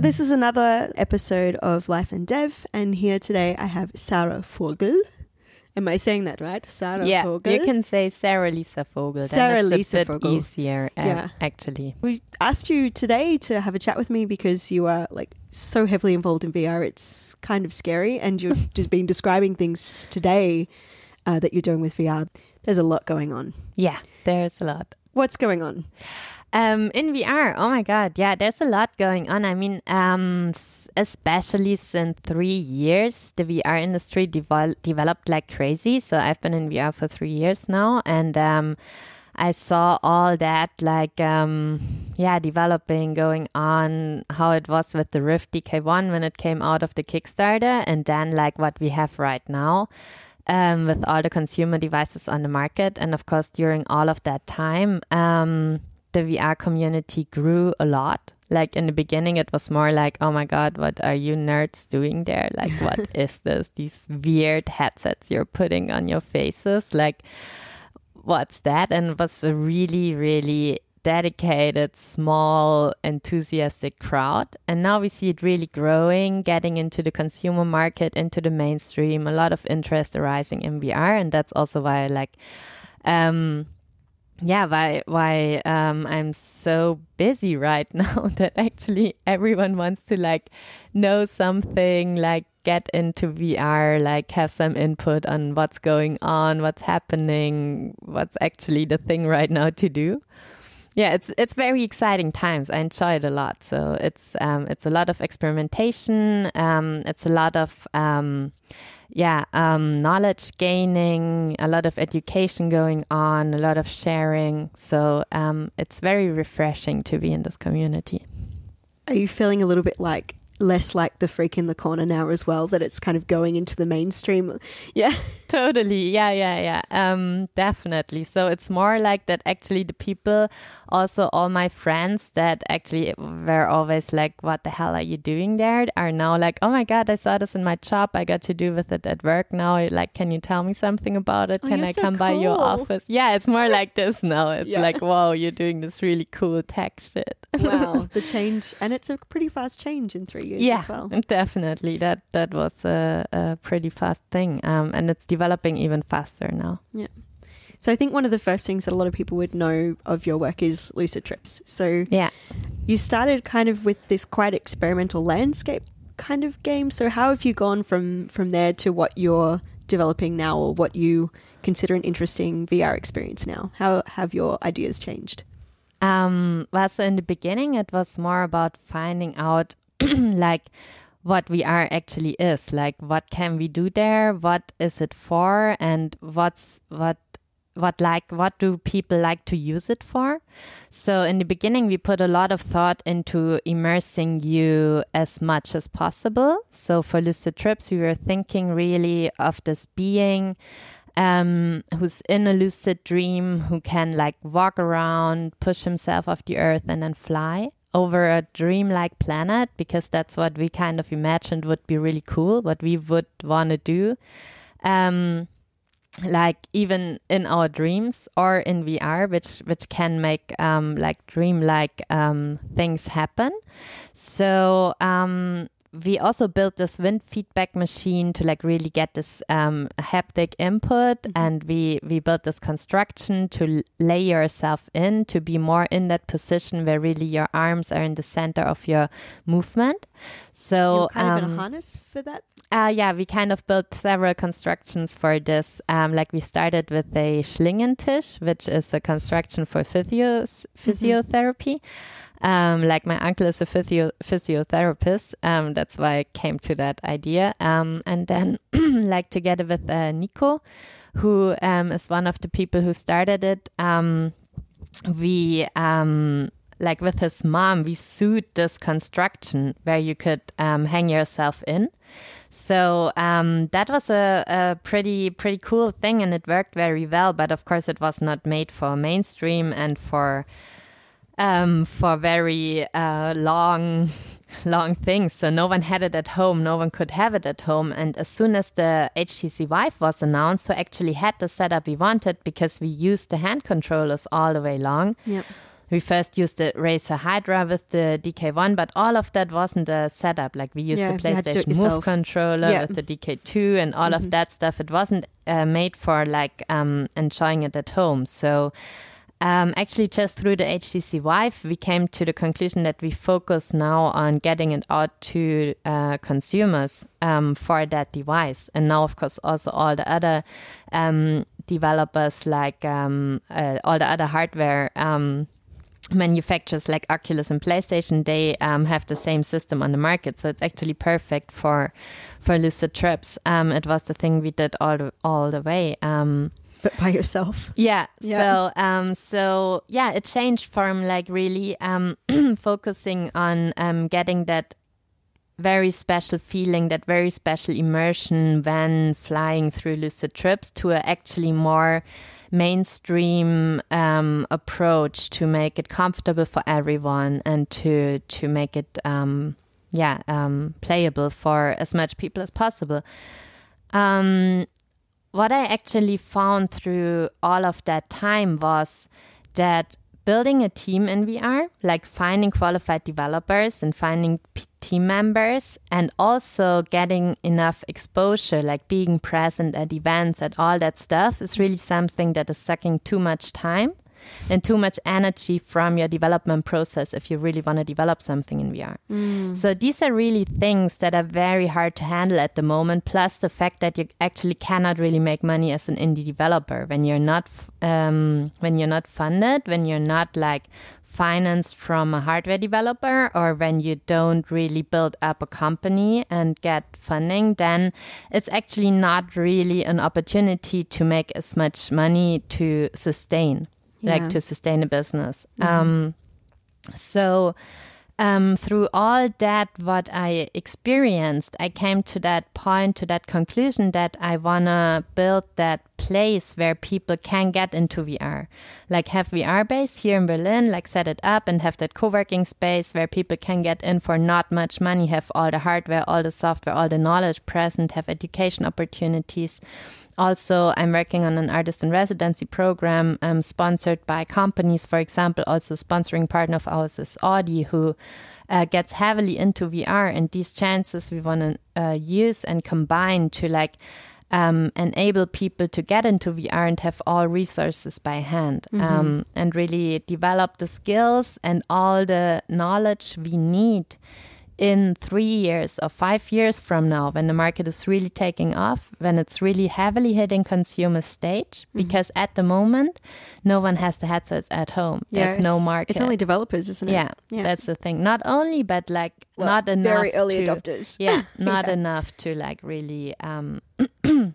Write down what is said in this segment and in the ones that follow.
So, this is another episode of Life and Dev, and here today I have Sarah Vogel. Am I saying that right? Sarah yeah, Vogel. you can say Sarah Lisa Vogel. Sarah Lisa Vogel. easier, uh, Yeah. actually. We asked you today to have a chat with me because you are like so heavily involved in VR. It's kind of scary, and you've just been describing things today uh, that you're doing with VR. There's a lot going on. Yeah, there's a lot. What's going on? Um, in VR, oh my god, yeah, there's a lot going on. I mean, um, especially since three years, the VR industry developed like crazy. So I've been in VR for three years now, and um, I saw all that like um, yeah, developing, going on. How it was with the Rift DK1 when it came out of the Kickstarter, and then like what we have right now um, with all the consumer devices on the market. And of course, during all of that time, um, the VR community grew a lot. Like in the beginning, it was more like, oh my God, what are you nerds doing there? Like, what is this? These weird headsets you're putting on your faces? Like, what's that? And it was a really, really dedicated, small, enthusiastic crowd. And now we see it really growing, getting into the consumer market, into the mainstream, a lot of interest arising in VR. And that's also why I like, um, yeah, why why um, I'm so busy right now that actually everyone wants to like know something, like get into VR, like have some input on what's going on, what's happening, what's actually the thing right now to do. Yeah, it's it's very exciting times. I enjoy it a lot. So it's um, it's a lot of experimentation. Um, it's a lot of um, yeah, um, knowledge gaining, a lot of education going on, a lot of sharing. So um, it's very refreshing to be in this community. Are you feeling a little bit like less like the freak in the corner now as well? That it's kind of going into the mainstream? Yeah. Totally. Yeah, yeah, yeah. Um, definitely. So it's more like that actually the people, also all my friends that actually were always like, what the hell are you doing there? Are now like, oh my God, I saw this in my job. I got to do with it at work now. Like, can you tell me something about it? Oh, can I so come by your office? Yeah, it's more like this now. It's Yeah. like, whoa, you're doing this really cool tech shit. Wow. the change. And it's a pretty fast change in three years yeah, as well. definitely. That that was a, a pretty fast thing, um, and it's developing even faster now. Yeah. So I think one of the first things that a lot of people would know of your work is Lucid Trips. So Yeah. you started kind of with this quite experimental landscape kind of game. So how have you gone from from there to what you're developing now or what you consider an interesting VR experience now? How have your ideas changed? Um, well, so in the beginning, it was more about finding out like what VR actually is. Like, what can we do there? What is it for? And what's what what like what do people like to use it for? So in the beginning, we put a lot of thought into immersing you as much as possible. So for Lucid Trips, we were thinking really of this being um, who's in a lucid dream, who can like walk around, push himself off the earth, and then fly over a dreamlike planet because that's what we kind of imagined would be really cool, what we would want to do. Um, like even in our dreams or in VR, which which can make um, like dreamlike um, things happen. So um, we also built this wind feedback machine to like really get this um, haptic input, and we we built this construction to lay yourself in to be more in that position where really your arms are in the center of your movement. So you're kind of in um, a harness for that? uh, yeah, we kind of built several constructions for this. Um, like we started with a Schlingentisch, which is a construction for physios- physiotherapy. Um, like my uncle is a physio- physiotherapist. Um, that's why I came to that idea. Um, and then, like together with uh, Nico, who um, is one of the people who started it, um, we um, like with his mom, we sued this construction where you could hang yourself in. So um, that was a, a pretty pretty cool thing, and it worked very well. But of course, it was not made for mainstream and for um, for very uh, long long things. So no one had it at home. No one could have it at home. And as soon as the HTC Vive was announced, so actually had the setup we wanted because we used the hand controllers all the way long Yep. we first used the Razer Hydra with the DK1, but all of that wasn't a setup. Like we used Yeah, the to do it PlayStation Move yourself. controller Yeah. with the DK2 and all Mhm. of that stuff. It wasn't uh, made for like um, enjoying it at home. So um, actually, just through the HTC Vive, we came to the conclusion that we focus now on getting it out to uh, consumers um, for that device. And now, of course, also all the other um, developers, like um, uh, all the other hardware. Um, manufacturers like Oculus and PlayStation, they um, have the same system on the market, so it's actually perfect for for lucid trips. Um, it was the thing we did all the, all the way. Um, But by yourself. yeah. Yeah. So um so yeah, it changed from like really um focusing on um getting that very special feeling, that very special immersion when flying through lucid trips to a actually more mainstream um, approach to make it comfortable for everyone and to to make it um, yeah um, playable for as much people as possible. What I actually found through all of that time was that building a team in VR, like finding qualified developers and finding team members, and also getting enough exposure, like being present at events, and all that stuff, is really something that is sucking too much time and too much energy from your development process if you really want to develop something in VR. So these are really things that are very hard to handle at the moment. Plus the fact that you actually cannot really make money as an indie developer when you're not um, when you're not funded, when you're not like financed from a hardware developer, or when you don't really build up a company and get funding, then it's actually not really an opportunity to make as much money to sustain Yeah. like to sustain a business. Um, so um, through all that, what I experienced, I came to that point, to that conclusion that I wanna build that place where people can get into VR, like have VR base here in Berlin, like set it up and have that co-working space where people can get in for not much money, have all the hardware, all the software, all the knowledge present, have education opportunities. Also, I'm working on an artist in residency program um, sponsored by companies. For example, also sponsoring partner of ours is Audi, who uh, gets heavily into VR. And these chances we want to uh, use and combine to like um, enable people to get into VR and have all resources by hand um, and really develop the skills and all the knowledge we need in three years or five years from now, when the market is really taking off, when it's really heavily hitting consumer stage, because at the moment, no one has the headsets at home. There's no market. It's only developers, isn't it? yeah, that's the thing. Not only, but like Well, not enough. Very early to, adopters. Yeah, not Yeah. enough to like really um,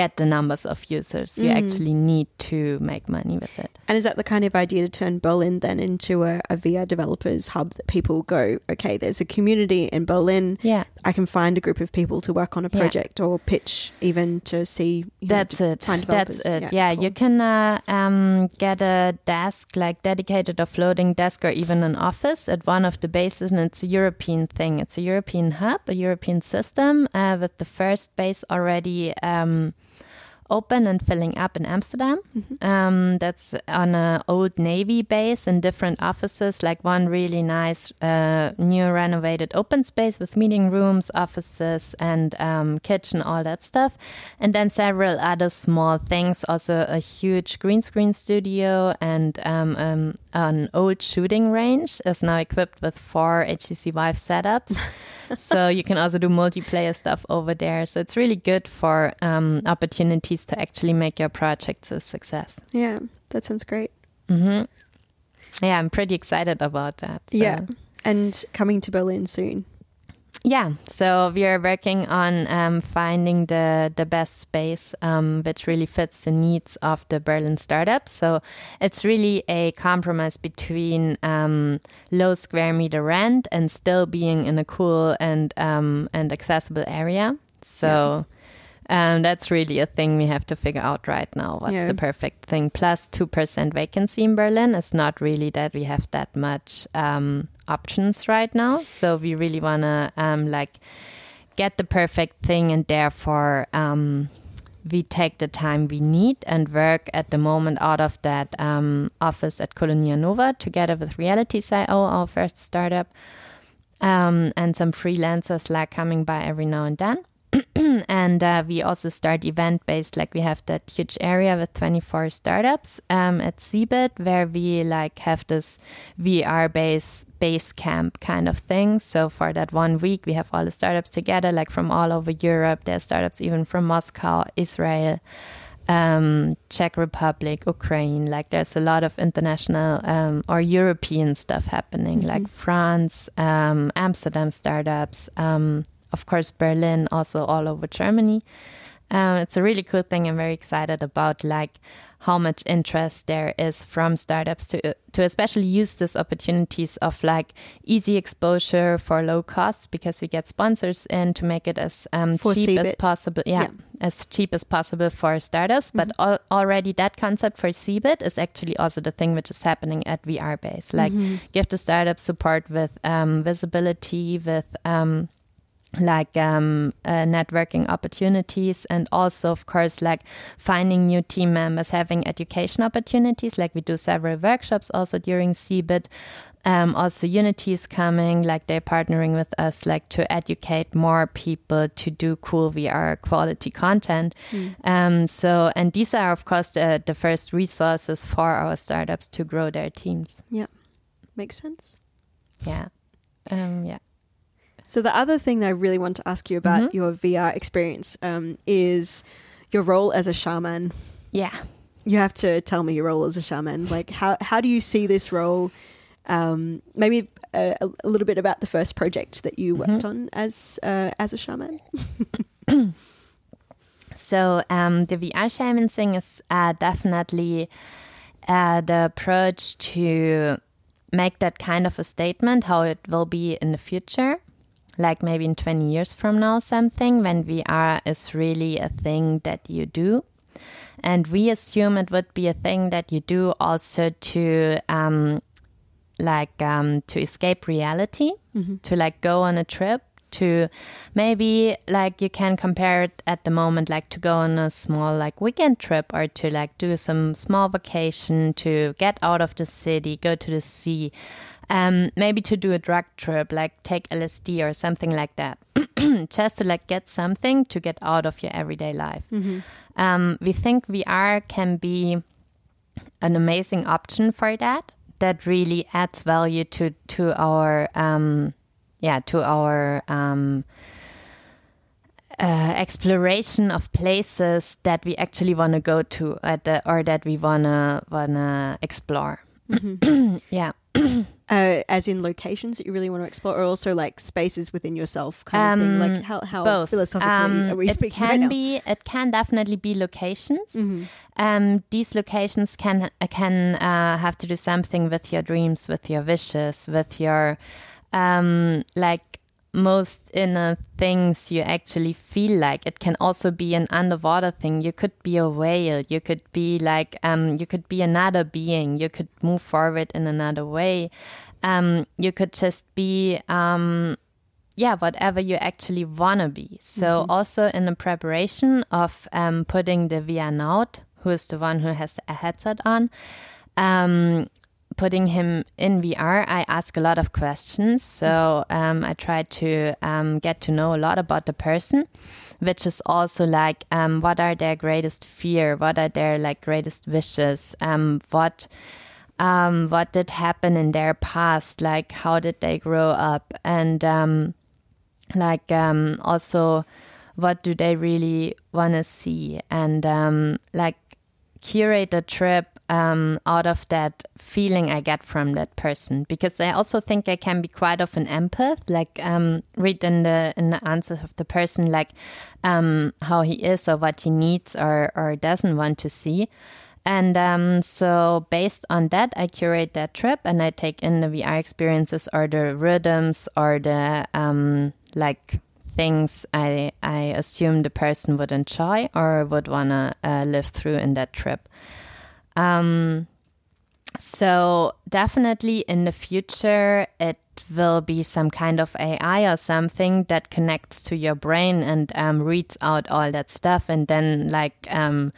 get the numbers of users you Mm. actually need to make money with it. And is that the kind of idea to turn Berlin then into a, a VR developers hub that people go, okay, there's a community in Berlin. Yeah. I can find a group of people to work on a Yeah. project or pitch even to see. you know, That's it. That's it. Yeah, cool. you can uh, um, get a desk, like dedicated or floating desk, or even an office at one of the bases, and it's a European thing. It's a European hub, a European system, uh, with the first base already um, open and filling up in Amsterdam. Um, that's on an old Navy base in different offices, like one really nice uh, new renovated open space with meeting rooms, offices, and um, kitchen, all that stuff. And then several other small things, also a huge green screen studio and um, um, an old shooting range is now equipped with four HTC Vive setups. so you can also do multiplayer stuff over there. So it's really good for um, to actually make your projects a success. Yeah, that sounds great. hmm Yeah, I'm pretty excited about that. so- Yeah. And coming to Berlin soon. Yeah, so we are working on um, finding the the best space um, which really fits the needs of the Berlin startups. So it's really a compromise between um, low square meter rent and still being in a cool and um, and accessible area. So. Um, that's really a thing we have to figure out right now. What's Yeah. the perfect thing? Plus, 2% vacancy in Berlin. is not really that we have that much um, options right now. So, we really want to um, like get the perfect thing and therefore um, we take the time we need and work at the moment out of that um, office at Colonia Nova together with Realities.io, our first startup, um, and some freelancers like coming by every now and then. and uh, we also start event based like we have that huge area with 24 startups um, at CeBIT where we like have this vr base base camp kind of thing so for that one week we have all the startups together like from all over europe there's startups even from moscow israel um, Czech Republic, Ukraine. Like there's a lot of international um, or European stuff happening, mm -hmm. like France, um, Amsterdam startups, um, of course, Berlin, also all over Germany. Um, it's a really cool thing. I'm very excited about like how much interest there is from startups to to especially use these opportunities of like easy exposure for low costs because we get sponsors in to make it as um, cheap as possible. Yeah, yeah, as cheap as possible for startups. Mm -hmm. But al already that concept for CeBIT is actually also the thing which is happening at VR Base. Like mm -hmm. give the startup support with um, visibility, with um, like um, uh, networking opportunities and also of course like finding new team members having education opportunities like we do several workshops also during CeBIT um, also unity is coming like they're partnering with us like to educate more people to do cool vr quality content. Mm. um, so and these are of course the, the first resources for our startups to grow their teams. Yeah. Makes sense. Yeah. Um, yeah so the other thing that I really want to ask you about mm-hmm. your VR experience um, is your role as a shaman. Yeah. You have to tell me your role as a shaman. Like, how, how do you see this role? Um, maybe a, a, little bit about the first project that you worked mm-hmm. on as uh, as a shaman. so um, the VR shaman thing is uh, definitely uh, the approach to make that kind of a statement how it will be in the future like maybe in 20 years from now, something when VR is really a thing that you do. And we assume it would be a thing that you do also to, um, like, um, to escape reality, mm-hmm. to like go on a trip to maybe like you can compare it at the moment like to go on a small like weekend trip or to like do some small vacation to get out of the city go to the sea um, maybe to do a drug trip, like take LSD or something like that, just to like get something to get out of your everyday life. Mm-hmm. Um, we think VR can be an amazing option for that. That really adds value to to our um, yeah to our um, uh, exploration of places that we actually want to go to the, or that we wanna wanna explore. Mm-hmm. yeah. uh, as in locations that you really want to explore, or also like spaces within yourself, kind um, of thing. Like um, how, how both. philosophically um, are we speaking? It can right be. It can definitely be locations. Mm-hmm. Um, these locations can can uh, have to do something with your dreams, with your wishes, with your um, like most inner things you actually feel like. It can also be an underwater thing. You could be a whale. You could be like, um, you could be another being. You could move forward in another way. Um, you could just be, um, yeah, whatever you actually want to be. So, mm -hmm. also in the preparation of um, putting the VR out, who is the one who has the headset on, um, putting him in VR, I ask a lot of questions. So um, I try to um, get to know a lot about the person, which is also like um, what are their greatest fear, what are their like greatest wishes, um, what um, what did happen in their past, like how did they grow up, and um, like also what do they really want to see, and like curate the trip um, out of that feeling I get from that person because I also think I can be quite of an empath, like um, read in the in the answers of the person, like um, how he is or what he needs or or doesn't want to see. And um, so, based on that, I curate that trip and I take in the VR experiences or the rhythms or the um, like things I I assume the person would enjoy or would wanna uh, live through in that trip. Um, So definitely in the future, it will be some kind of AI or something that connects to your brain and um, reads out all that stuff, and then like um,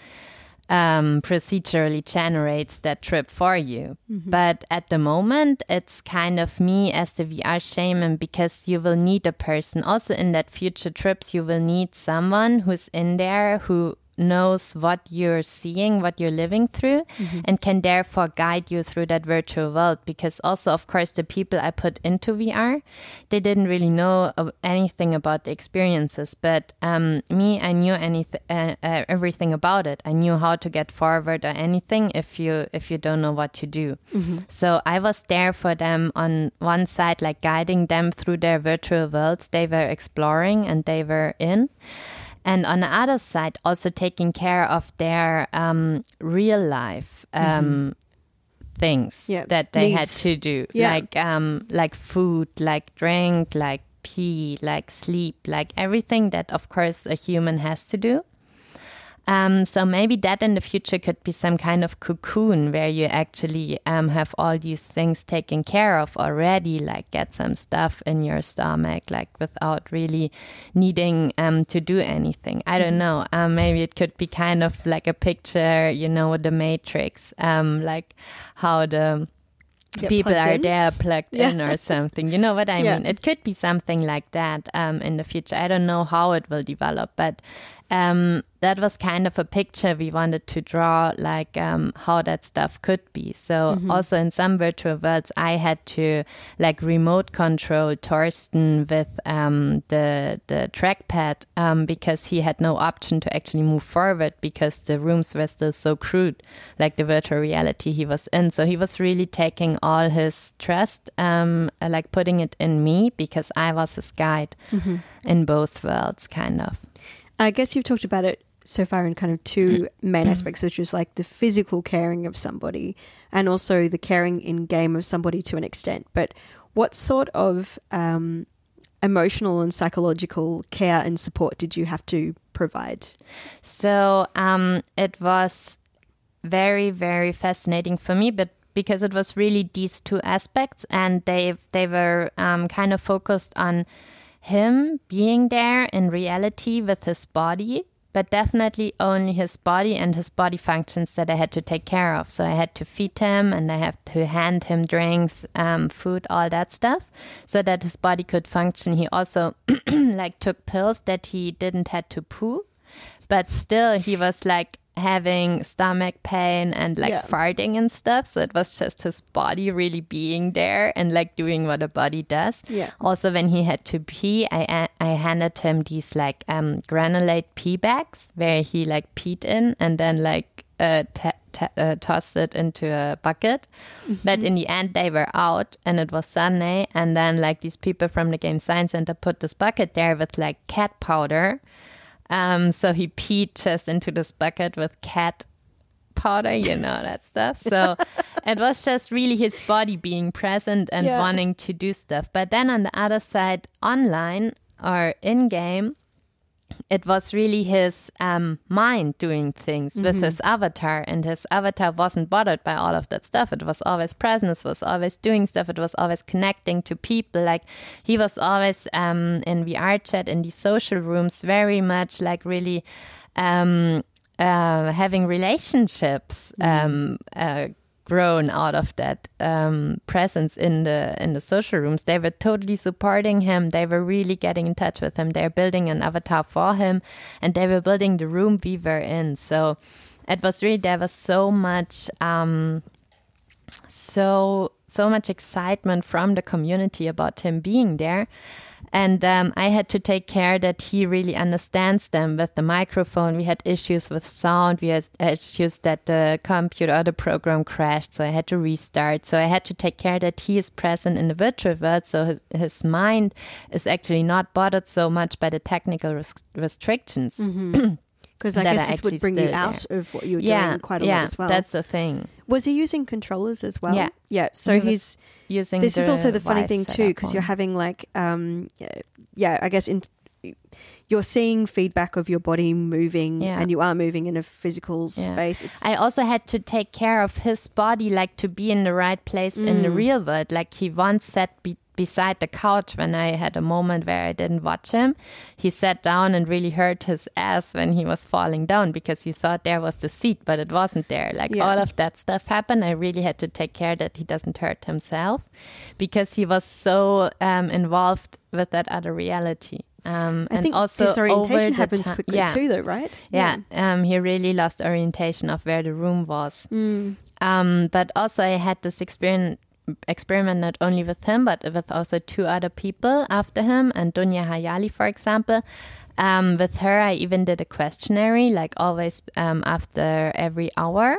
um, procedurally generates that trip for you. But at the moment, it's kind of me as the VR shaman because you will need a person. Also, in that future trips, you will need someone who's in there who knows what you're seeing, what you're living through, and can therefore guide you through that virtual world. Because also, of course, the people I put into VR, they didn't really know anything about the experiences. But um, me, I knew anything, uh, uh, everything about it. I knew how to get forward or anything if you if you don't know what to do. So I was there for them on one side, like guiding them through their virtual worlds they were exploring and they were in and on the other side also taking care of their um, real life um, things Yeah, that they had to do. Yeah. like um, like food like drink like pee like sleep like everything that of course a human has to do um, so maybe that in the future could be some kind of cocoon where you actually um, have all these things taken care of already, like get some stuff in your stomach, like without really needing um, to do anything. I don't know. Um, maybe it could be kind of like a picture, you know, the Matrix, um, like how the Get people are in? there plugged Yeah. in or something. You know what I Yeah. mean? It could be something like that um, in the future. I don't know how it will develop, but um, that was kind of a picture we wanted to draw, like um, how that stuff could be. So Mm-hmm. also in some virtual worlds, I had to like remote control Thorsten with um, the the trackpad um, because he had no option to actually move forward because the rooms were still so crude, like the virtual reality he was in. So he was really taking all his trust, um, uh, like putting it in me because I was his guide in both worlds, kind of. I guess you've talked about it so far in kind of two main aspects, which is like the physical caring of somebody and also the caring in game of somebody to an extent. But what sort of um, emotional and psychological care and support did you have to provide? So um, it was very, very fascinating for me, but because it was really these two aspects, and they they were um, kind of focused on him being there in reality with his body, but definitely only his body and his body functions that I had to take care of. So I had to feed him, and I have to hand him drinks, um, food, all that stuff, so that his body could function. He also like took pills that he didn't had to poo but still he was like having stomach pain and like Yeah. farting and stuff. So it was just his body really being there and like doing what a body does. Yeah. also when he had to pee i i handed him these like um granulate pee bags where he like peed in and then like uh, uh tossed it into a bucket. But in the end they were out and it was sunday. And then like these people from the game science center put this bucket there with like cat powder um, so he peed just into this bucket with cat powder, you know, that stuff. So it was just really his body being present and Yeah. wanting to do stuff. But then on the other side, online or in game, it was really his um, mind doing things with his avatar, and his avatar wasn't bothered by all of that stuff. It was always present, it was always doing stuff, it was always connecting to people. Like he was always um, in VR chat in these social rooms, very much like really um, uh, having relationships. Um, uh, grown out of that um, presence in the in the social rooms. They were totally supporting him. They were really getting in touch with him. They're building an avatar for him, and they were building the room we were in. So it was really there was so much. Um, so so much excitement from the community about him being there and um, i had to take care that he really understands them with the microphone. We had issues with sound. We had issues that the computer or the program crashed. So i had to restart. So i had to take care that he is present in the virtual world. So his, his mind is actually not bothered so much by the technical res- restrictions Because I guess this would bring you out of what you were yeah doing quite a yeah lot as well. that's the thing Was he using controllers as well? Yeah. Yeah. So He he's using this is also the funny thing too because you're having like um yeah, i guess in you're seeing feedback of your body moving Yeah. and you are moving in a physical space. It's I also had to take care of his body, like to be in the right place in the real world. Like he once said, be- beside the couch when I had a moment where I didn't watch him. He sat down and really hurt his ass when he was falling down because he thought there was the seat, but it wasn't there. Like Yeah. all of that stuff happened. I really had to take care that he doesn't hurt himself because he was so um, involved with that other reality. Um, I and think also disorientation happens quickly yeah. too, though, right? Yeah, um, he really lost orientation of where the room was. Mm. Um, but also, I had this experiment, experiment not only with him, but with also two other people after him, and Dunja Hayali, for example. Um, with her, I even did a questionnaire, like always um, after every hour.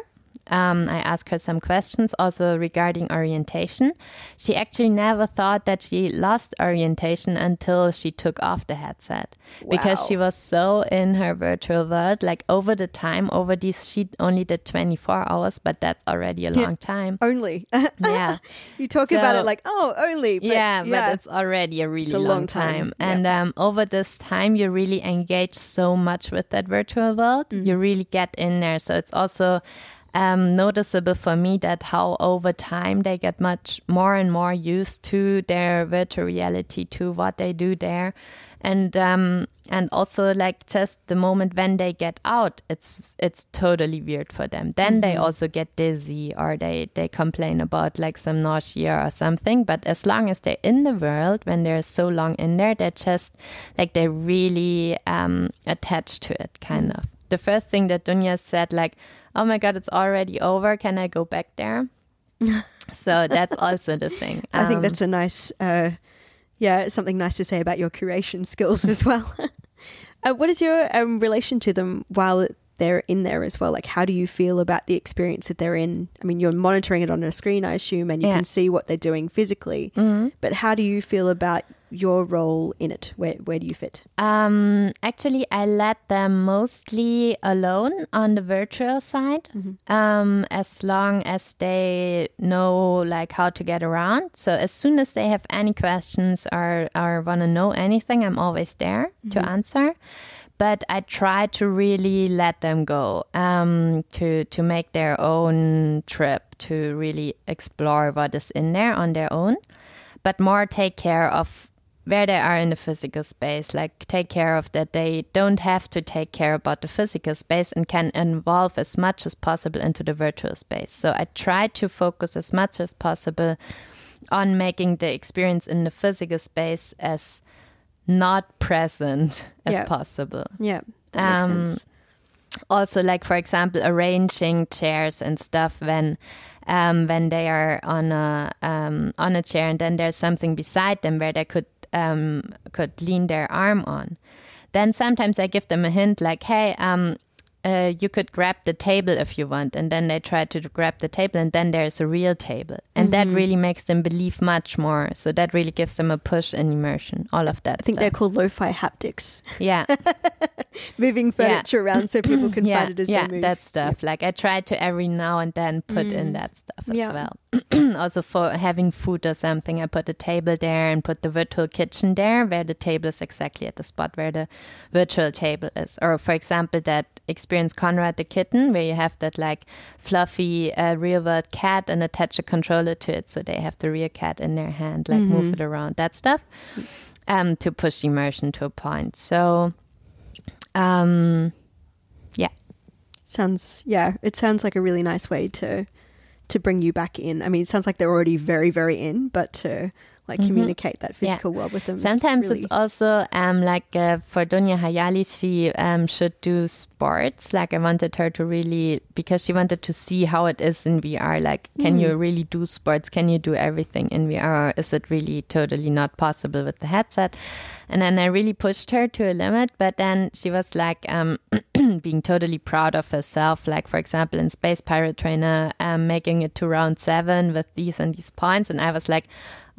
Um, I asked her some questions also regarding orientation. She actually never thought that she lost orientation until she took off the headset because she was so in her virtual world. Like over the time, over these, she only did 24 hours, but that's already a Yeah. long time. Only. Yeah. you talk about it like, oh, only. But yeah, but it's already a really a long, long time. time, yeah. And um, over this time, you really engage so much with that virtual world. Mm-hmm. You really get in there. So it's also um, noticeable for me that how over time they get much more and more used to their virtual reality, to what they do there. And um, and also like just the moment when they get out, it's it's totally weird for them. Then they also get dizzy or they they complain about like some nausea or something. But as long as they're in the world, when they're so long in there, they're just like they're really um, attached to it, kind of. The first thing that Dunja said, like, "Oh my God, it's already over. Can I go back there?" so that's also the thing. I think Um, that's a nice, uh, yeah, something nice to say about your curation skills as well. uh, what is your um, relation to them while they're in there as well? Like, how do you feel about the experience that they're in? I mean, you're monitoring it on a screen, I assume, and you Yeah. can see what they're doing physically. But how do you feel about your role in it? Where where do you fit? Um, actually, I let them mostly alone on the virtual side, um, as long as they know like how to get around. So as soon as they have any questions or or want to know anything, I'm always there to answer. But I try to really let them go um, to to make their own trip to really explore what is in there on their own, but more take care of where they are in the physical space like take care of that they don't have to take care about the physical space and can involve as much as possible into the virtual space so i try to focus as much as possible on making the experience in the physical space as not present as Yeah. possible Yeah, Um, sense. also like for example arranging chairs and stuff when um, when they are on a um, on a chair and then there's something beside them where they could um, could lean their arm on. Then sometimes i give them a hint like hey um, uh, you could grab the table if you want. And then they try to grab the table and then there's a real table. And that really makes them believe much more. So that really gives them a push and immersion all of that I think stuff. they're called lo-fi haptics, yeah moving furniture around so people can yeah, find it as yeah, they move. that stuff. Like I try to every now and then put in that stuff as Yeah. well. also for having food or something, I put a table there and put the virtual kitchen there, where the table is exactly at the spot where the virtual table is. Or for example, that experience Konrad the Kitten, where you have that like fluffy uh, real world cat and attach a controller to it, so they have the real cat in their hand, like move it around. That stuff. Um, to push immersion to a point. So, um, yeah. Sounds yeah, it sounds like a really nice way to to bring you back in. I mean, it sounds like they're already very very in, but to like communicate that Mm-hmm. Yeah. physical world with them. Sometimes really, it's also um, like uh, for Dunja Hayali, she um, should do sports. Like I wanted her to really because she wanted to see how it is in VR. Like, can you really do sports? Can you do everything in VR? Or is it really totally not possible with the headset? And then I really pushed her to a limit, but then she was like um, being totally proud of herself. Like, for example, in Space Pirate Trainer, um, making it to round seven with these and these points. And I was like,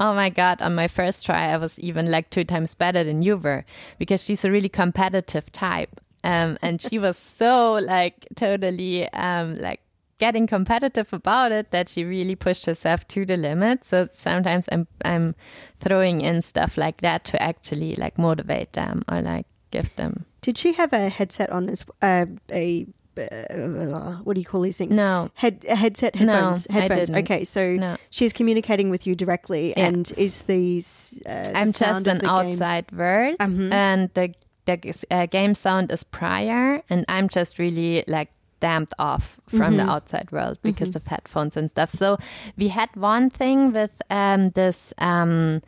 oh my God, on my first try, I was even like two times better than you were because she's a really competitive type. Um, and she was so like totally um, like getting competitive about it that she really pushed herself to the limit. So sometimes I'm I'm throwing in stuff like that to actually like motivate them or like give them. Did she have a headset on as uh, a uh, what do you call these things? No, Head headset No, headphones. I headphones. Okay, so no. she's communicating with you directly, Yeah. and is these? Uh, I'm sound just an the game- outside word, Mhm. and the the uh, game sound is prior, and I'm just really like damped off from the Mhm. outside world because of headphones and stuff. So we had one thing with um, this um,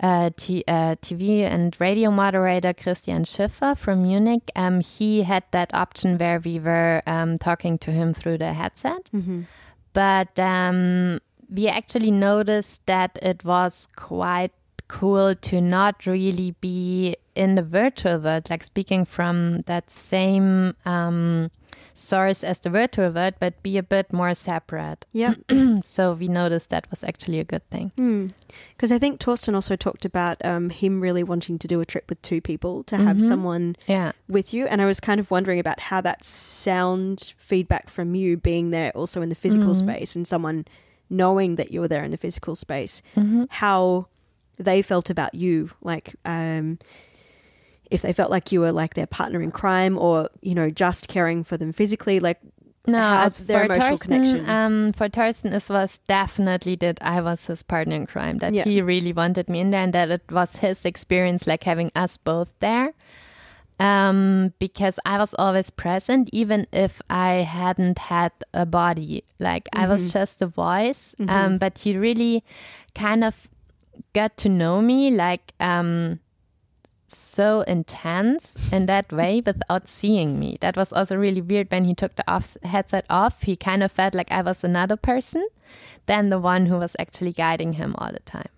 uh, t- uh, TV and radio moderator Christian Schiffer from Munich. Um, he had that option where we were um, talking to him through the headset Mhm. but um, we actually noticed that it was quite cool to not really be in the virtual world, like speaking from that same um, source as the virtual world, but be a bit more separate. Yeah. so we noticed that was actually a good thing. Because I think Thorsten also talked about um, him really wanting to do a trip with two people to have Mhm. someone Yeah. with you. And I was kind of wondering about how that sound feedback from you being there also in the physical Mhm. space and someone knowing that you were there in the physical space, hmm how they felt about you. Like, um, if they felt like you were like their partner in crime or, you know, just caring for them physically. Like, No, as their for emotional connection? um, for Thorsten, it was definitely that I was his partner in crime. That Yeah. he really wanted me in there, and that it was his experience, like having us both there. Um, because I was always present, even if I hadn't had a body. Like I was just a voice. Um, but he really kind of got to know me, like um, so intense in that way without seeing me. That was also really weird when he took the off headset off. He kind of felt like I was another person than the one who was actually guiding him all the time.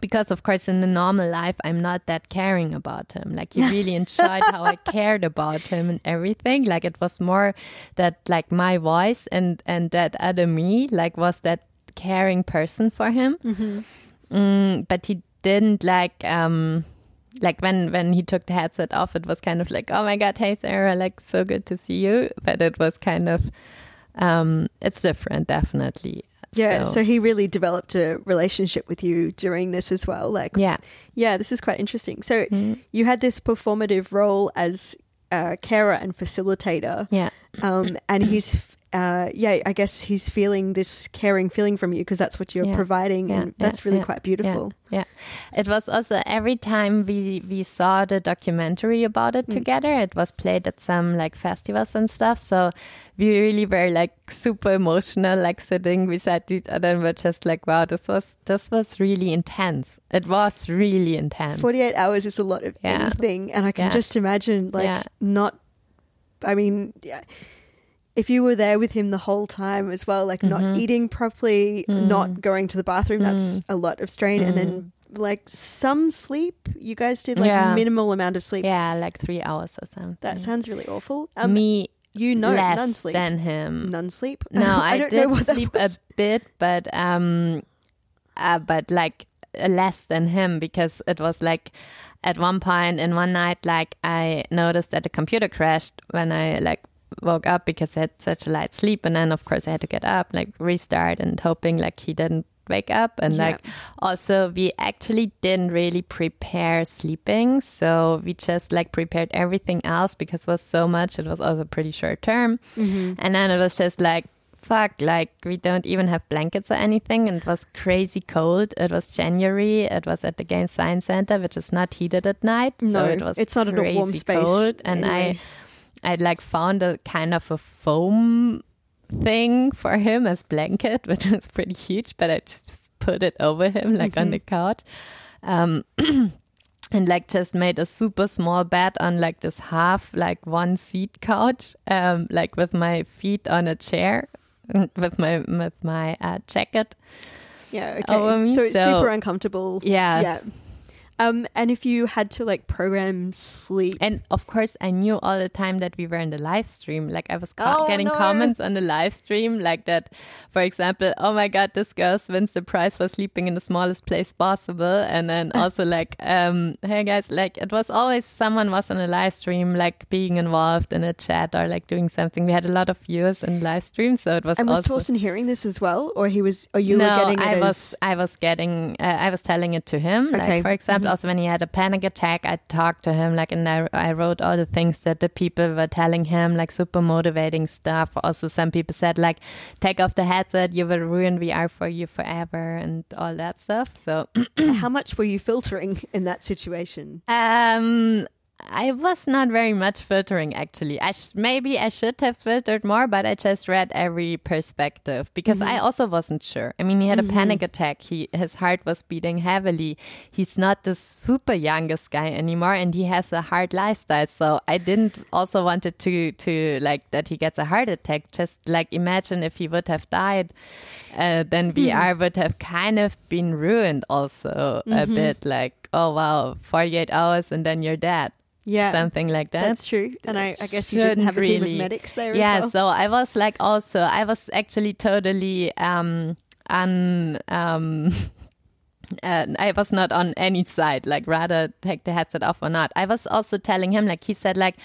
Because of course in the normal life I'm not that caring about him. Like he really enjoyed how I cared about him and everything. Like it was more that like my voice and and that other me like was that caring person for him. Mm, but he didn't like um like when when he took the headset off it was kind of like oh my god hey sarah like so good to see you but it was kind of um it's different definitely yeah. So, he really developed a relationship with you during this as well. Like, yeah Yeah, this is quite interesting. So Mm. you had this performative role as uh, carer and facilitator, yeah um, and he's uh, yeah, I guess he's feeling this caring feeling from you because that's what you're Yeah. providing, Yeah, and that's yeah, really quite beautiful. yeah it was also every time we we saw the documentary about it together it was played at some like festivals and stuff so we really were like super emotional like sitting beside each other and we're just like wow this was this was really intense it was really intense Forty-eight hours is a lot of anything, and I can just imagine like not. I mean, yeah. If you were there with him the whole time as well, like not Mhm. eating properly, Mm. not going to the bathroom, that's a lot of strain. And then like some sleep, you guys did like Yeah. minimal amount of sleep. yeah like three hours or something That sounds really awful. Um, me you know, less none sleep. than him. None sleep. No, I, don't did know what sleep a bit, but um, uh, but like uh, less than him because it was like at one point in one night, like I noticed that the computer crashed when I like woke up because I had such a light sleep, and then of course I had to get up, like restart, and hoping like he didn't wake up and Yeah. like also we actually didn't really prepare sleeping so we just like prepared everything else because it was so much it was also pretty short term Mm-hmm. and then it was just like fuck like we don't even have blankets or anything and it was crazy cold it was january it was at the game science center which is not heated at night No, so it was it's not in a warm space cold, and anyway. i i'd like found a kind of a foam thing for him as blanket which was pretty huge but i just put it over him like on the couch um and like just made a super small bed on like this half like one seat couch um like with my feet on a chair mm, with my with my uh, jacket Yeah. Okay. over me, so it's so- super uncomfortable. yeah Yeah. Um, and if you had to like program sleep, and of course i knew all the time that we were in the live stream like i was co- Oh, getting no. comments on the live stream like that for example oh my god this girl wins the prize for sleeping in the smallest place possible and then also like um hey guys like it was always someone was on a live stream like being involved in a chat or like doing something we had a lot of viewers in live stream so it was and was also Thorsten hearing this as well, or he was, or you no, were getting it I as was I was getting uh, I was telling it to him. Okay. Like for example, also when he had a panic attack, I talked to him, like, and I, I wrote all the things that the people were telling him, like super motivating stuff. Also, some people said, like, take off the headset, you will ruin VR for you forever, and all that stuff. So, How much were you filtering in that situation? um, I was not very much filtering actually. I sh- maybe I should have filtered more, but I just read every perspective because I mm-hmm. also wasn't sure. I mean, he had a mm-hmm. panic attack. He his heart was beating heavily. He's not the super youngest guy anymore, and he has a hard lifestyle. So I didn't also wanted to to like that he gets a heart attack. Just like imagine if he would have died, uh, then VR hmm. would have kind of been ruined. Also a mm-hmm. bit like oh wow, forty eight hours and then you're dead Yeah, something like that. that's true. And I, I guess you didn't have a team of medics there yeah, as well. Yeah, so I was like also I was actually totally um un um uh, I was not on any side, like rather take the headset off or not. I was also telling him, like he said, like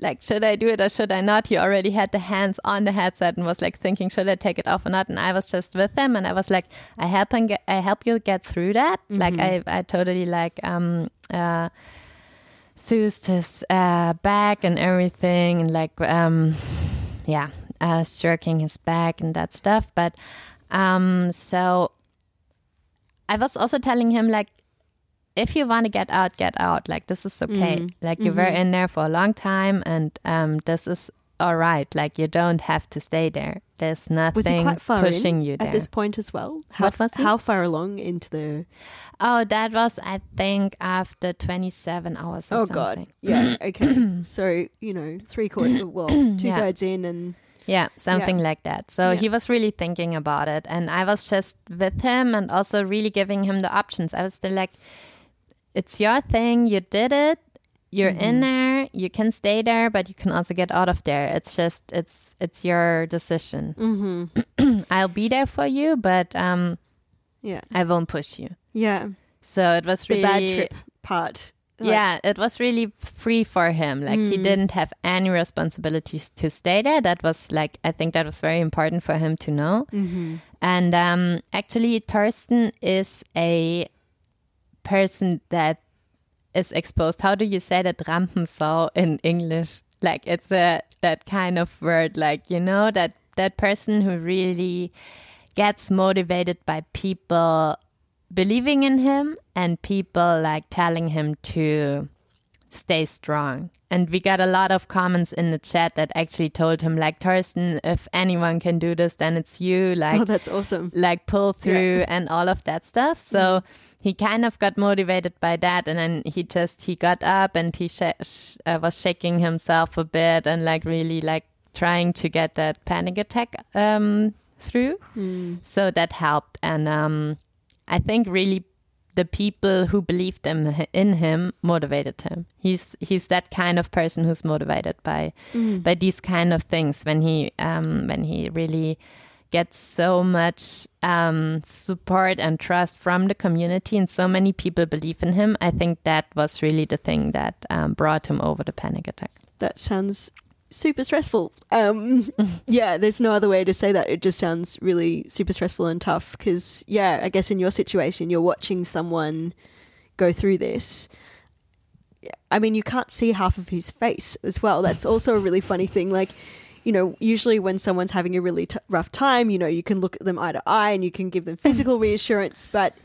like should I do it or should I not? He already had the hands on the headset and was like thinking, should I take it off or not? And I was just with him, and I was like, I help him get, I help you get through that. Like I, I totally like um uh soothed his uh, back and everything, and like um yeah, uh, stroking his back and that stuff. But um, so I was also telling him like, if you want to get out, get out. Like this is okay. Mm. Like you were Mm-hmm. in there for a long time, and um, this is all right. Like you don't have to stay there. There's nothing Was he quite far pushing in you there. at this point as well? How, What was he? how far along into the? oh, that was I think after 27 hours. Or Oh something. God, yeah, okay. so you know, three quarters, well, two Yeah. thirds in, and Yeah, something like that. So Yeah. he was really thinking about it. And I was just with him and also really giving him the options. I was still like, it's your thing. You did it. You're Mm-hmm. in there. You can stay there, but you can also get out of there. It's just, it's, it's your decision. mm-hmm. I'll be there for you, but um, yeah, I won't push you. yeah, So it was the bad trip part. Like, yeah, it was really free for him. Like he Mm. didn't have any responsibilities to stay there. That was like I think that was very important for him to know. Mm-hmm. And um, actually, Thorsten is a person that is exposed. How do you say that Rampensau in English? Like it's a that kind of word. Like you know that that person who really gets motivated by people believing in him and people like telling him to stay strong. And we got a lot of comments in the chat that actually told him like Thorsten, if anyone can do this, then it's you. Like Oh, that's awesome. like pull through and all of that stuff. So he kind of got motivated by that, and then he just he got up and he sh- sh- uh, was shaking himself a bit and like really like trying to get that panic attack um, through. Mm. So that helped, and um, I think really the people who believed in, in him motivated him. He's he's that kind of person who's motivated by Mm. by these kind of things when he um, when he really gets so much um, support and trust from the community and so many people believe in him. I think that was really the thing that um, brought him over the panic attack. That sounds super stressful. Um, yeah, there's no other way to say that. It just sounds really super stressful and tough. Because yeah, I guess in your situation, you're watching someone go through this. I mean, you can't see half of his face as well. That's also a really funny thing. Like, you know, usually when someone's having a really t- rough time, you know, you can look at them eye to eye and you can give them physical reassurance, but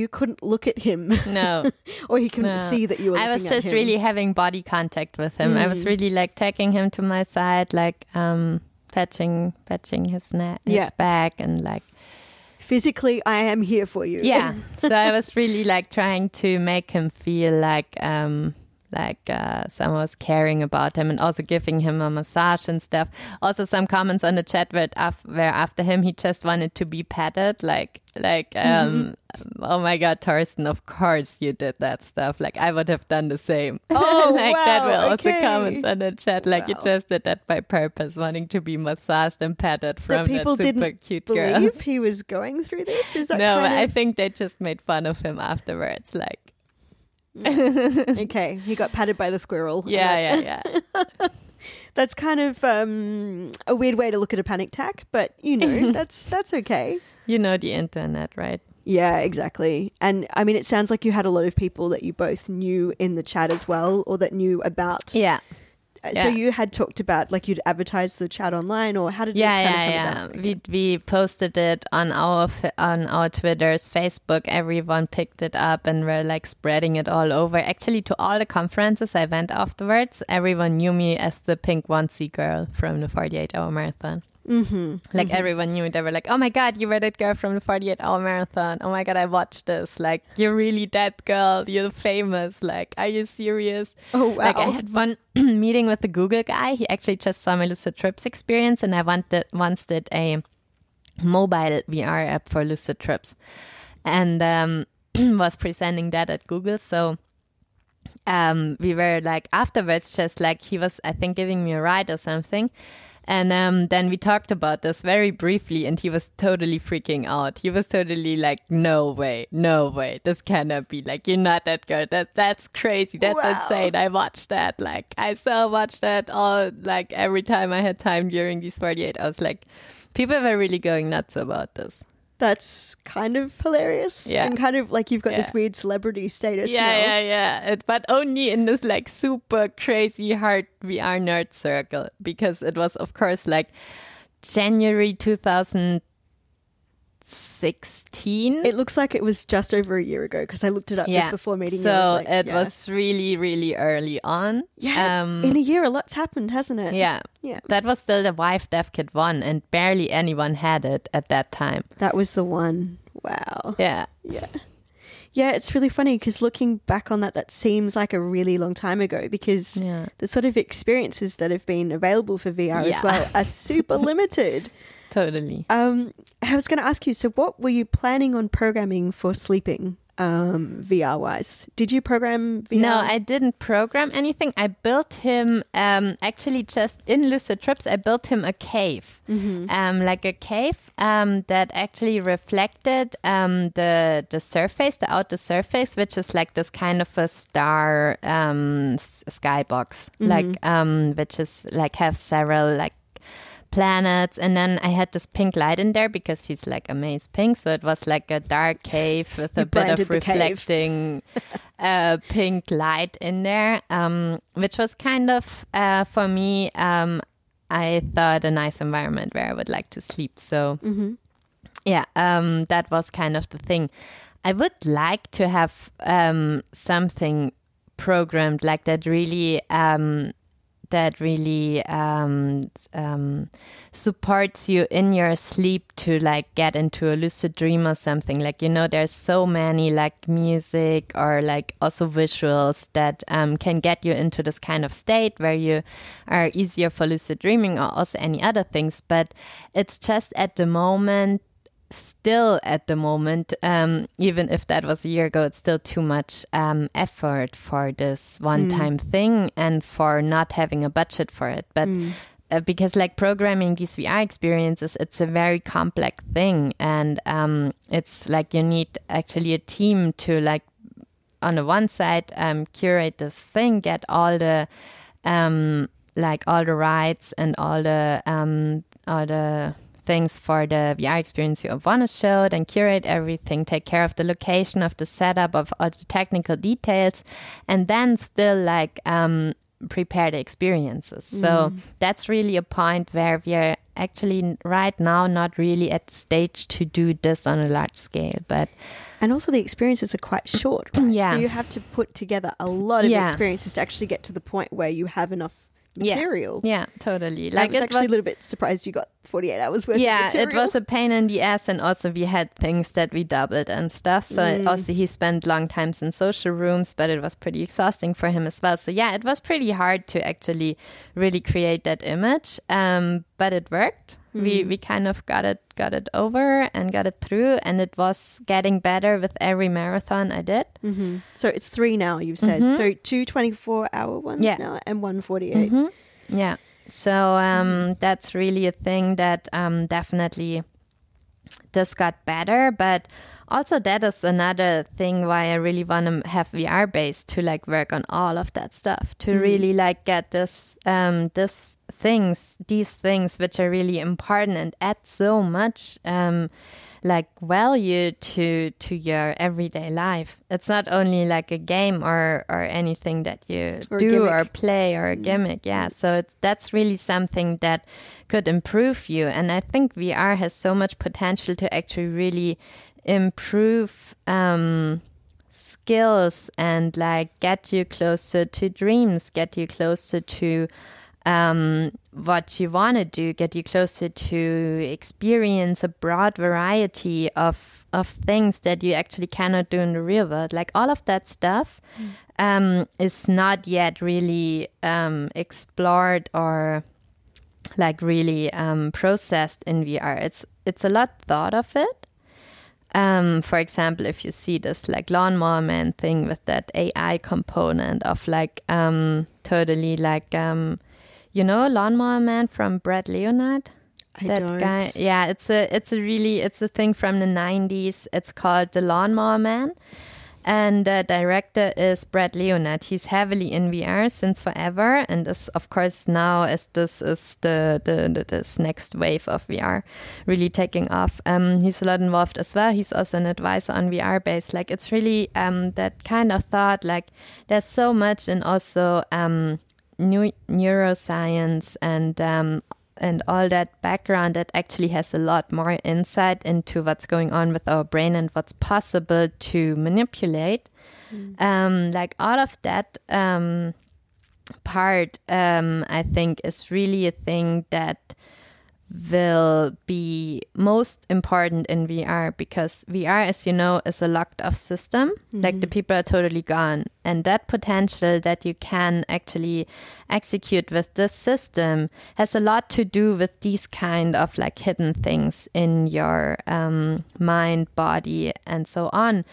you couldn't look at him No, or he couldn't No. see that you were I was just really having body contact with him. I was Mm. really like taking him to my side, like um, patching patching his neck, his Yeah. back, and like physically I am here for you. yeah. so I was really like trying to make him feel like um like uh, someone was caring about him and also giving him a massage and stuff. Also, some comments on the chat where, af- where after him he just wanted to be patted, like like um, oh my god, Thorsten, of course you did that stuff. Like I would have done the same. Oh, like that wow, were also okay. comments on the chat. Like you just did that by purpose, wanting to be massaged and patted from that people that super didn't cute girl. believe he was going through this. Is that No, kind I think they just made fun of him afterwards. Like, okay? He got patted by the squirrel. yeah, that's, yeah, yeah. That's kind of um, a weird way to look at a panic attack, but you know that's that's okay. You know the internet, right? Yeah, exactly. And I mean, it sounds like you had a lot of people that you both knew in the chat as well, or that knew about. Yeah. Uh, So you had talked about like you'd advertise the chat online, or how did Yeah, yeah, of yeah. about? We we posted it on our on our Twitters, Facebook. Everyone picked it up and were like spreading it all over. Actually, to all the conferences I went afterwards, everyone knew me as the pink onesie girl from the 48 hour marathon. Mm-hmm. Like everyone knew. It. They were like, "Oh my god, you were that girl from the 48 hour marathon. Oh my god, I watched this. Like, you're really that girl. You're famous. Like, are you serious?" Oh wow! Like I had one meeting with the Google guy. He actually just saw my Lucid Trips experience, and I wanted once did a mobile VR app for Lucid Trips, and um, was presenting that at Google. So um, we were like afterwards, just like he was, I think, giving me a ride or something. And um, then we talked about this very briefly, and he was totally freaking out. He was totally like, "No way, no way, this cannot be. Like, you're not that girl. That that's crazy. That's Wow. insane. I watched that. Like, I still watched that all like every time I had time during these 48 hours. Like, people were really going nuts about this. That's kind of hilarious. Yeah. and kind of like you've got Yeah. this weird celebrity status. Yeah, now. yeah, yeah. It, but only in this like super crazy hard VR nerd circle because it was, of course, like January 2016. It looks like it was just over a year ago because I looked it up just before meeting so you. Was like, it yeah. was really, really early on. Yeah, Um, in a year, a lot's happened, hasn't it? yeah. yeah. That was still the Vive Dev Kit 1, and barely anyone had it at that time. That was the one. Wow. Yeah. Yeah. Yeah, it's really funny because looking back on that, that seems like a really long time ago because Yeah. the sort of experiences that have been available for VR Yeah. as well are super limited. Totally. Um, I was going to ask you, so what were you planning on programming for sleeping um, VR wise? Did you program VR? No, I didn't program anything. I built him um, actually just in Lucid Trips. I built him a cave, um, like a cave um, that actually reflected um, the the surface, the outer surface, which is like this kind of a star um, s- skybox, like um, which is like have several like planets and then i had this pink light in there because he's like a maze pink so it was like a dark cave with a You bit of reflecting uh, pink light in there um, which was kind of uh, for me um, i thought a nice environment where i would like to sleep so yeah um, that was kind of the thing. I would like to have um, something programmed like that really um, that really um, um, supports you in your sleep to like get into a lucid dream or something. Like you know there's so many like music or like also visuals that um, can get you into this kind of state where you are easier for lucid dreaming or also any other things. But it's just at the moment still at the moment, um, even if that was a year ago, it's still too much um, effort for this one time thing and for not having a budget for it. But uh, because, like, programming these VR experiences, it's a very complex thing. And um, it's like you need actually a team to, like, on the one side, um, curate this thing, get all the um, like all the rights and all the um, all the things for the VR experience you want to show, then curate everything, take care of the location, of the setup, of all the technical details, and then still like um, prepare the experiences. So that's really a point where we are actually right now not really at the stage to do this on a large scale, but And also, the experiences are quite short, right? Yeah. So you have to put together a lot of Yeah. experiences to actually get to the point where you have enough. Material. yeah, totally. Like I was actually was- a little bit surprised you got 48 hours worth yeah, of it was a pain in the ass, and also we had things that we doubled and stuff. So Mm. also he spent long times in social rooms, but it was pretty exhausting for him as well. So yeah, it was pretty hard to actually really create that image, um, but it worked. Mm. We we kind of got it got it over and got it through, and it was getting better with every marathon I did. Mhm. So it's three now, you've said. So two 24 hour ones Mm-hmm. Yeah. now and one 48. Mhm. Yeah. So um, that's really a thing that um, definitely just got better. But also that is another thing why I really want to have VR based to like work on all of that stuff to really like get this um this things these things which are really important and add so much um like value to to your everyday life. It's not only like a game or or anything that you Or do gimmick. or play or a gimmick. Yeah, so it's, that's really something that could improve you. And I think VR has so much potential to actually really improve um, skills and like get you closer to dreams, get you closer to um, what you want to do, get you closer to experience a broad variety of of things that you actually cannot do in the real world. Like all of that stuff um, is not yet really um, explored or like really um, processed in VR. It's it's a lot thought of it. Um, for example, if you see this like lawnmower man thing with that AI component of like um, totally like um, you know lawnmower man from Brett Leonard? I that don't. guy yeah it's a it's a really it's a thing from the 90s it's called the lawnmower man and the director is brett leonard. He's heavily in vr since forever and is of course now as this is the, the, the this next wave of vr really taking off. Um he's a lot involved as well. He's also an advisor on vr base. Like it's really um that kind of thought like there's so much and also um new neuroscience and um, and all that background that actually has a lot more insight into what's going on with our brain and what's possible to manipulate. Um, like all of that um, part, um, I think, is really a thing that will be most important in VR because VR, as you know, is a locked off system. Like the people are totally gone. And that potential that you can actually execute with this system has a lot to do with these kind of like hidden things in your um, mind, body, and so on.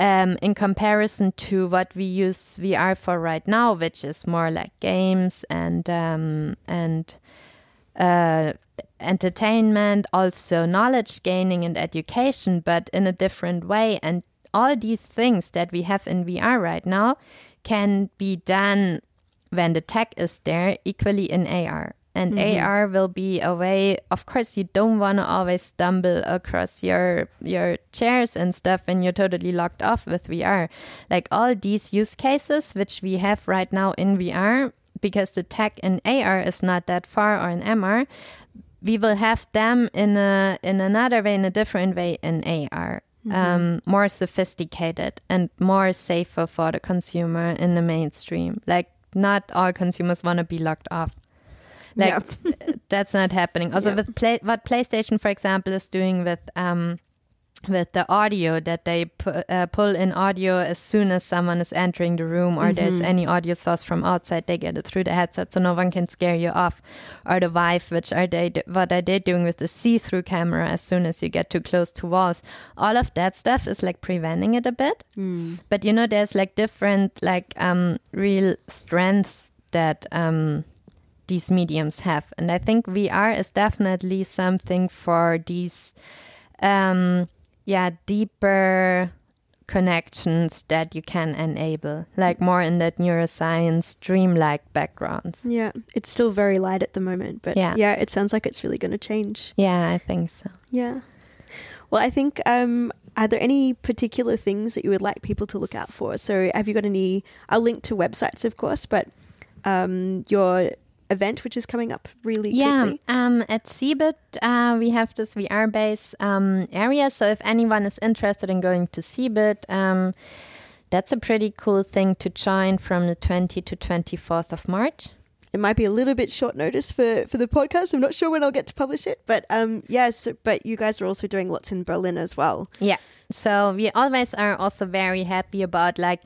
Um, in comparison to what we use VR for right now, which is more like games and um, and uh, entertainment, also knowledge gaining and education, but in a different way. And all these things that we have in VR right now can be done when the tech is there equally in AR. And AR will be a way, of course, you don't want to always stumble across your your chairs and stuff when you're totally locked off with VR. Like all these use cases which we have right now in VR, because the tech in AR is not that far or in MR, we will have them in a in another way, in a different way in AR. Um, more sophisticated and more safer for the consumer in the mainstream. Like not all consumers want to be locked off. Like Yeah. that's not happening. Also, Yeah. with play, what PlayStation, for example, is doing with um, with the audio that they pu- uh, pull in audio as soon as someone is entering the room or there's any audio source from outside, they get it through the headset, so no one can scare you off. Or the Vive, which are they do- what are they doing with the see-through camera as soon as you get too close to walls? All of that stuff is like preventing it a bit. But you know, there's like different like um, real strengths that um, these mediums have. And I think VR is definitely something for these, um, yeah, deeper connections that you can enable, like more in that neuroscience, dreamlike backgrounds. Yeah, it's still very light at the moment, but Yeah. yeah, it sounds like it's really going to change. Yeah, I think so. Yeah. Well, I think, um, are there any particular things that you would like people to look out for? So, have you got any? I'll link to websites, of course, but um, your event, which is coming up really Yeah, quickly. um, at CeBIT, uh, we have this VR base um, area. So if anyone is interested in going to CeBIT, um, that's a pretty cool thing to join from the 20 to 24th of March. It might be a little bit short notice for, for the podcast. I'm not sure when I'll get to publish it, but um, yes, but you guys are also doing lots in Berlin as well. Yeah. So we always are also very happy about like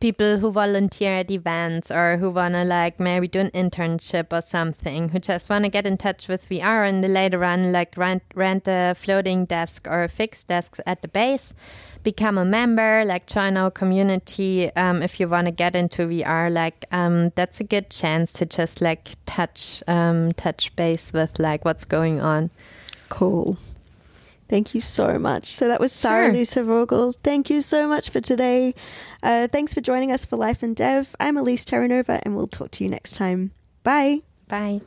people who volunteer at events or who want to like maybe do an internship or something, who just want to get in touch with VR and later on like rent, rent a floating desk or a fixed desk at the base, become a member, like join our community. Um, if you want to get into VR, like um, that's a good chance to just like touch um, touch base with like what's going on. Cool. Thank you so much. So that was Sara Sure. Lisa Vogl. Thank you so much for today. Uh, thanks for joining us for Life and Dev. I'm Elise Terranova, and we'll talk to you next time. Bye. Bye.